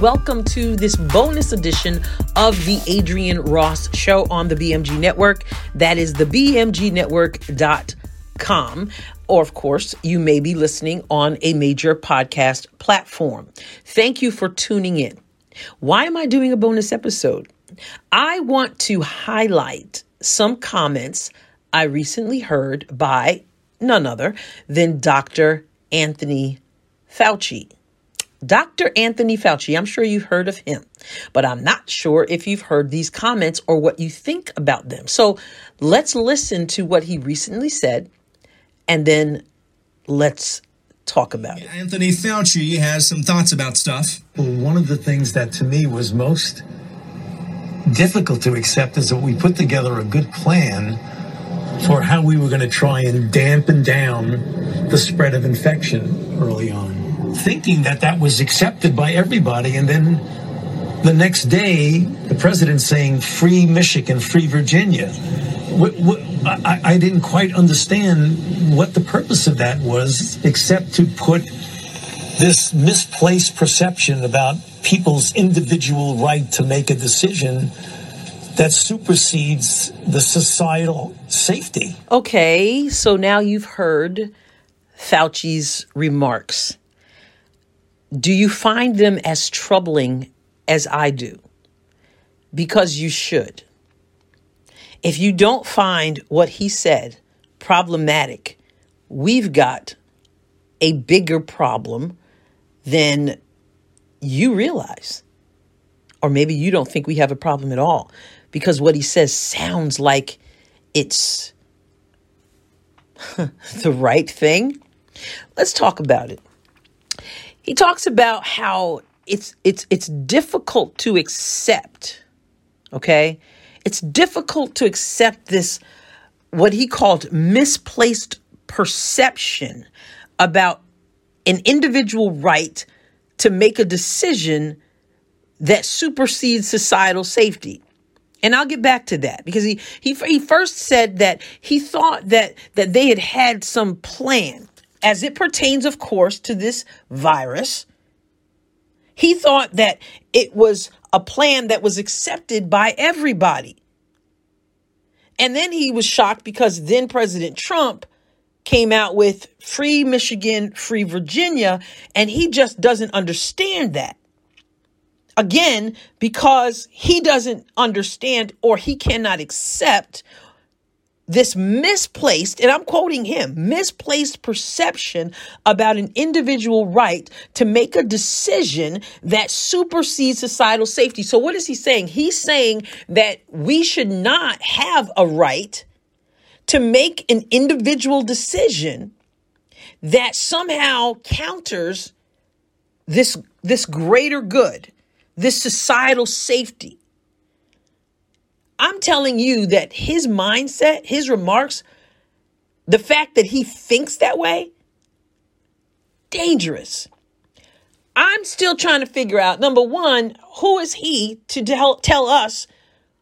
Welcome to this bonus edition of the Adrienne Ross Show on the BMG Network. That is the BMGNetwork.com. Or, of course, you may be listening on a major podcast platform. Thank you for tuning in. Why am I doing a bonus episode? I want to highlight some comments I recently heard by none other than Dr. Anthony Fauci. Dr. Anthony Fauci, I'm sure you've heard of him, but I'm not sure if you've heard these comments or what you think about them. So let's listen to what he recently said and then let's talk about it. Anthony Fauci has some thoughts about stuff. Well, one of the things that to me was most difficult to accept is that we put together a good plan for how we were going to try and dampen down the spread of infection early on thinking that that was accepted by everybody. And then the next day, the president saying, free Michigan, free Virginia. What, what, I, I didn't quite understand what the purpose of that was, except to put this misplaced perception about people's individual right to make a decision that supersedes the societal safety. Okay, so now you've heard Fauci's remarks. Do you find them as troubling as I do? Because you should. If you don't find what he said problematic, we've got a bigger problem than you realize. Or maybe you don't think we have a problem at all because what he says sounds like it's the right thing. Let's talk about it. He talks about how it's it's it's difficult to accept. Okay? It's difficult to accept this what he called misplaced perception about an individual right to make a decision that supersedes societal safety. And I'll get back to that because he, he, he first said that he thought that, that they had had some plan as it pertains, of course, to this virus, he thought that it was a plan that was accepted by everybody. And then he was shocked because then President Trump came out with free Michigan, free Virginia, and he just doesn't understand that. Again, because he doesn't understand or he cannot accept this misplaced, and I'm quoting him, misplaced perception about an individual right to make a decision that supersedes societal safety. So, what is he saying? He's saying that we should not have a right to make an individual decision that somehow counters this, this greater good, this societal safety. I'm telling you that his mindset, his remarks, the fact that he thinks that way, dangerous. I'm still trying to figure out number one, who is he to tell, tell us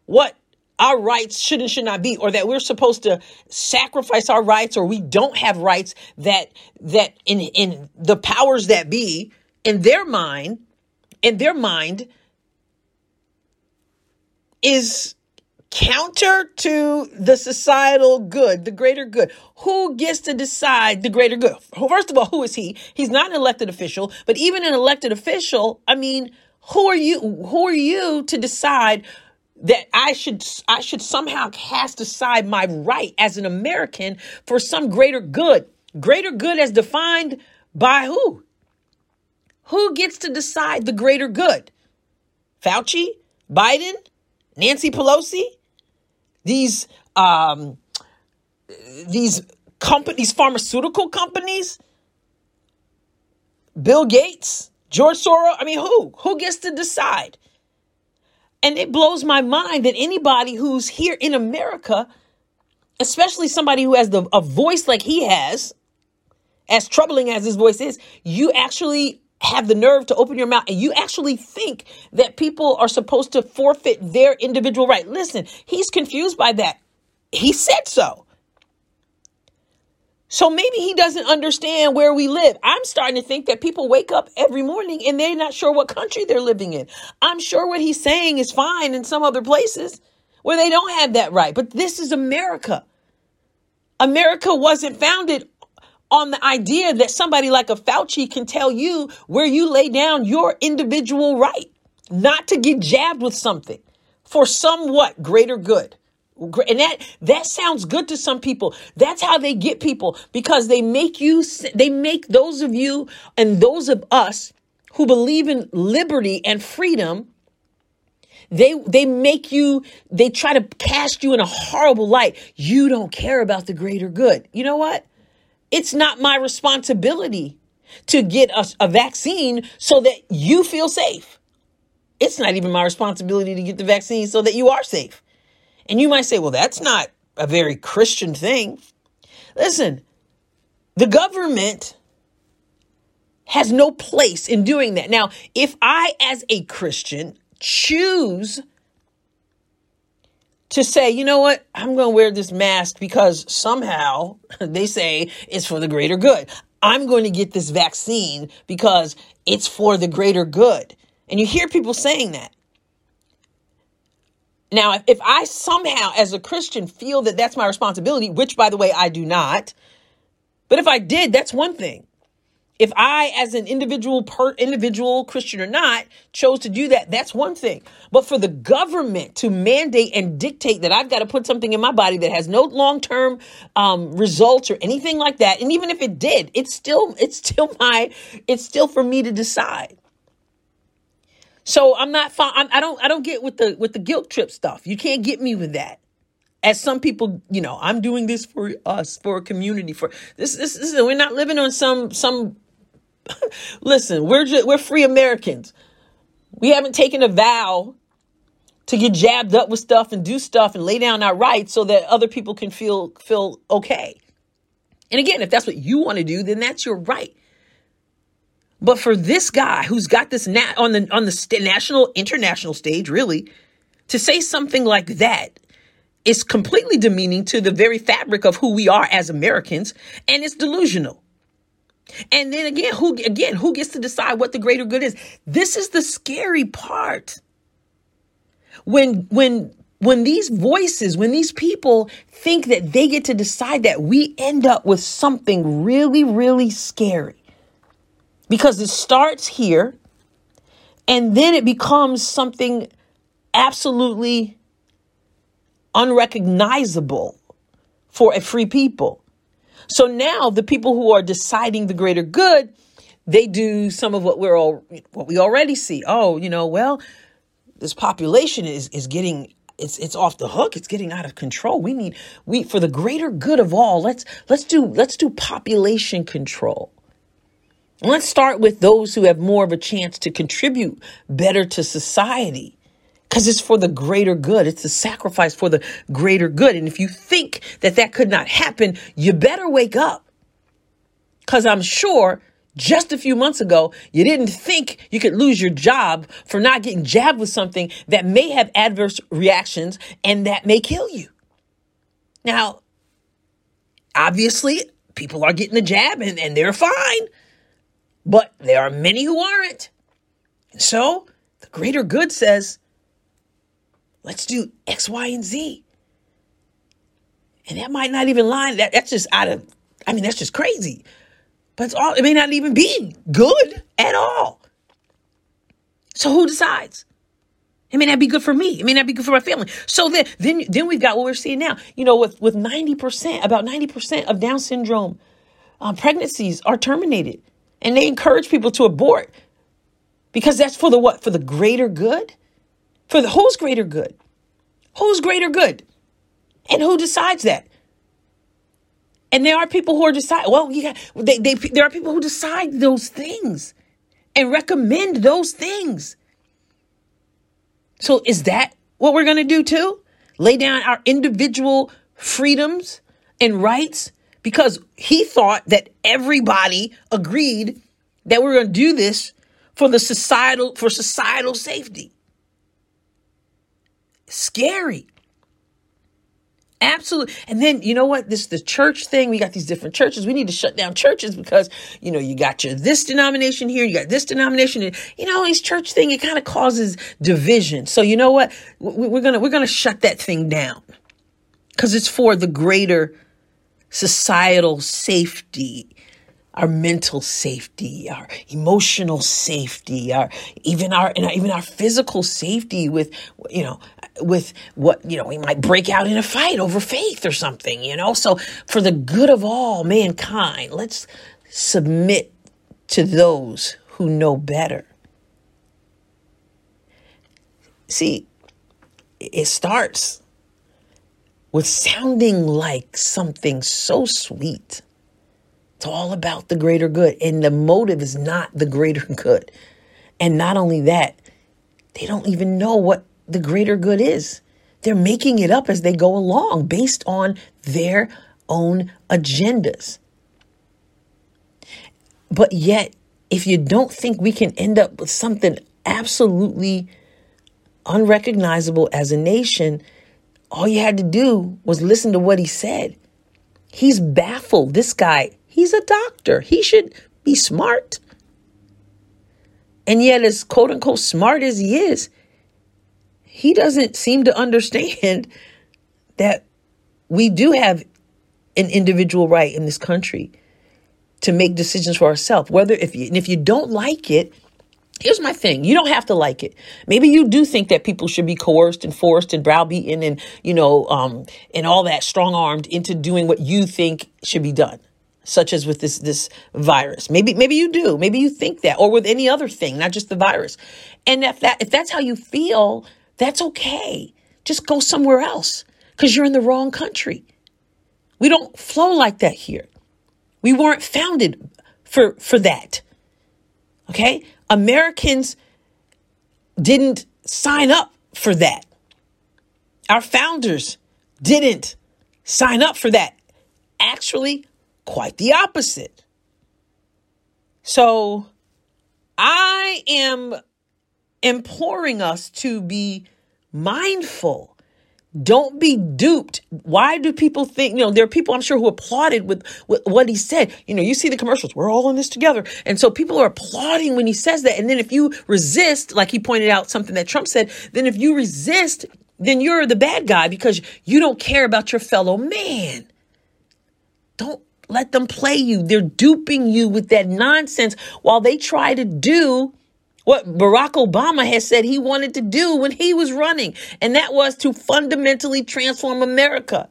what our rights should and should not be, or that we're supposed to sacrifice our rights, or we don't have rights that that in in the powers that be in their mind, in their mind, is counter to the societal good, the greater good. Who gets to decide the greater good? First of all, who is he? He's not an elected official, but even an elected official, I mean, who are you? Who are you to decide that I should I should somehow cast aside my right as an American for some greater good? Greater good as defined by who? Who gets to decide the greater good? Fauci? Biden? Nancy Pelosi? These um, these companies, pharmaceutical companies, Bill Gates, George Soros. I mean, who who gets to decide? And it blows my mind that anybody who's here in America, especially somebody who has the, a voice like he has, as troubling as his voice is, you actually have the nerve to open your mouth and you actually think that people are supposed to forfeit their individual right. Listen, he's confused by that. He said so. So maybe he doesn't understand where we live. I'm starting to think that people wake up every morning and they're not sure what country they're living in. I'm sure what he's saying is fine in some other places where they don't have that right. But this is America. America wasn't founded on the idea that somebody like a Fauci can tell you where you lay down your individual right not to get jabbed with something for somewhat greater good. And that that sounds good to some people. That's how they get people because they make you they make those of you and those of us who believe in liberty and freedom they they make you they try to cast you in a horrible light. You don't care about the greater good. You know what? It's not my responsibility to get a, a vaccine so that you feel safe. It's not even my responsibility to get the vaccine so that you are safe. And you might say, well, that's not a very Christian thing. Listen, the government has no place in doing that. Now, if I, as a Christian, choose to say, you know what, I'm going to wear this mask because somehow they say it's for the greater good. I'm going to get this vaccine because it's for the greater good. And you hear people saying that. Now, if I somehow, as a Christian, feel that that's my responsibility, which by the way, I do not, but if I did, that's one thing. If I, as an individual, per individual Christian or not, chose to do that, that's one thing. But for the government to mandate and dictate that I've got to put something in my body that has no long term um, results or anything like that, and even if it did, it's still it's still my it's still for me to decide. So I'm not fine. I don't I don't get with the with the guilt trip stuff. You can't get me with that. As some people, you know, I'm doing this for us, for a community, for this. This, this we're not living on some some. listen, we're just, we're free Americans. We haven't taken a vow to get jabbed up with stuff and do stuff and lay down our rights so that other people can feel feel okay. And again, if that's what you want to do, then that's your right. But for this guy who's got this na- on the on the st- national international stage, really, to say something like that is completely demeaning to the very fabric of who we are as Americans, and it's delusional. And then again, who again who gets to decide what the greater good is? This is the scary part. When when when these voices, when these people think that they get to decide that, we end up with something really, really scary because it starts here and then it becomes something absolutely unrecognizable for a free people. So now the people who are deciding the greater good, they do some of what we're all what we already see. Oh, you know, well, this population is is getting it's it's off the hook. It's getting out of control. We need we for the greater good of all. Let's let's do let's do population control. Let's start with those who have more of a chance to contribute better to society because it's for the greater good. It's a sacrifice for the greater good. And if you think that that could not happen, you better wake up. Because I'm sure just a few months ago, you didn't think you could lose your job for not getting jabbed with something that may have adverse reactions and that may kill you. Now, obviously, people are getting the jab and, and they're fine. But there are many who aren't. So the greater good says, let's do X, Y, and Z. And that might not even line. That, that's just out of, I mean, that's just crazy. But it's all, it may not even be good at all. So who decides? It may not be good for me. It may not be good for my family. So then, then, then we've got what we're seeing now. You know, with, with 90%, about 90% of Down syndrome uh, pregnancies are terminated and they encourage people to abort because that's for the what? For the greater good? For the whose greater good? Who's greater good? And who decides that? And there are people who are decide. Well, yeah, they, they, there are people who decide those things and recommend those things. So is that what we're going to do too? Lay down our individual freedoms and rights because he thought that everybody agreed that we are going to do this for the societal for societal safety. Scary. Absolutely. And then you know what? This the church thing. We got these different churches. We need to shut down churches because you know you got your this denomination here, you got this denomination. And, you know, this church thing it kind of causes division. So you know what? We're gonna we're gonna shut that thing down because it's for the greater societal safety our mental safety, our emotional safety, our even our and even our physical safety with you know with what you know we might break out in a fight over faith or something, you know. So for the good of all mankind, let's submit to those who know better. See, it starts with sounding like something so sweet it's all about the greater good. And the motive is not the greater good. And not only that, they don't even know what the greater good is. They're making it up as they go along based on their own agendas. But yet, if you don't think we can end up with something absolutely unrecognizable as a nation, all you had to do was listen to what he said. He's baffled. This guy He's a doctor. He should be smart. And yet, as quote unquote smart as he is, he doesn't seem to understand that we do have an individual right in this country to make decisions for ourselves. Whether if you and if you don't like it, here's my thing: you don't have to like it. Maybe you do think that people should be coerced and forced and browbeaten and you know um, and all that strong armed into doing what you think should be done such as with this this virus. Maybe maybe you do. Maybe you think that or with any other thing, not just the virus. And if that if that's how you feel, that's okay. Just go somewhere else cuz you're in the wrong country. We don't flow like that here. We weren't founded for for that. Okay? Americans didn't sign up for that. Our founders didn't sign up for that. Actually, quite the opposite. So I am imploring us to be mindful. Don't be duped. Why do people think, you know, there are people I'm sure who applauded with, with what he said. You know, you see the commercials, we're all in this together. And so people are applauding when he says that. And then if you resist, like he pointed out something that Trump said, then if you resist, then you're the bad guy because you don't care about your fellow man. Don't let them play you. They're duping you with that nonsense while they try to do what Barack Obama has said he wanted to do when he was running, and that was to fundamentally transform America.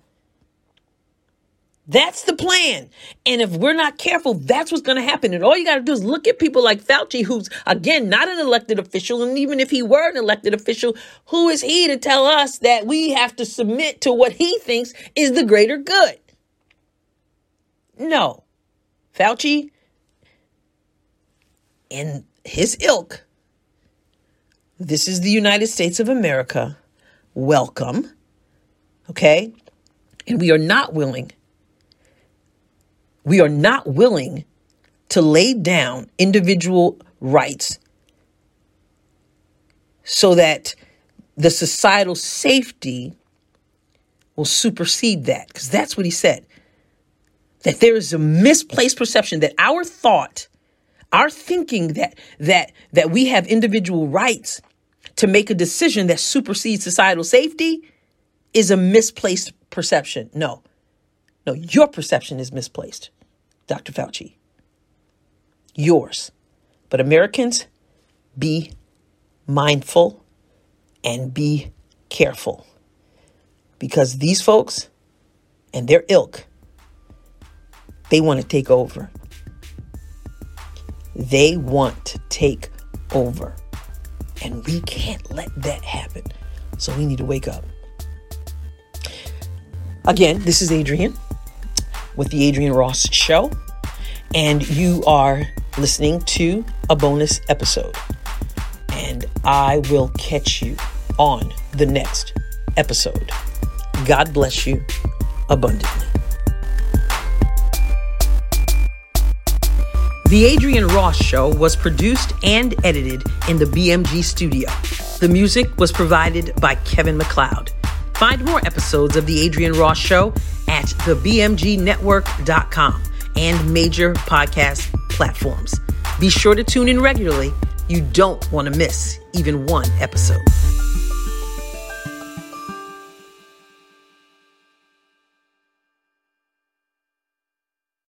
That's the plan. And if we're not careful, that's what's going to happen. And all you got to do is look at people like Fauci, who's, again, not an elected official. And even if he were an elected official, who is he to tell us that we have to submit to what he thinks is the greater good? No. Fauci and his ilk, this is the United States of America. Welcome. Okay? And we are not willing, we are not willing to lay down individual rights so that the societal safety will supersede that. Because that's what he said that there is a misplaced perception that our thought, our thinking that that that we have individual rights to make a decision that supersedes societal safety is a misplaced perception. No. No, your perception is misplaced, Dr. Fauci. Yours. But Americans, be mindful and be careful because these folks and their ilk they want to take over. They want to take over. And we can't let that happen. So we need to wake up. Again, this is Adrienne with the Adrienne Ross Show. And you are listening to a bonus episode. And I will catch you on the next episode. God bless you abundantly. The Adrienne Ross Show was produced and edited in the BMG studio. The music was provided by Kevin MacLeod. Find more episodes of The Adrienne Ross Show at thebmgnetwork.com and major podcast platforms. Be sure to tune in regularly. You don't want to miss even one episode.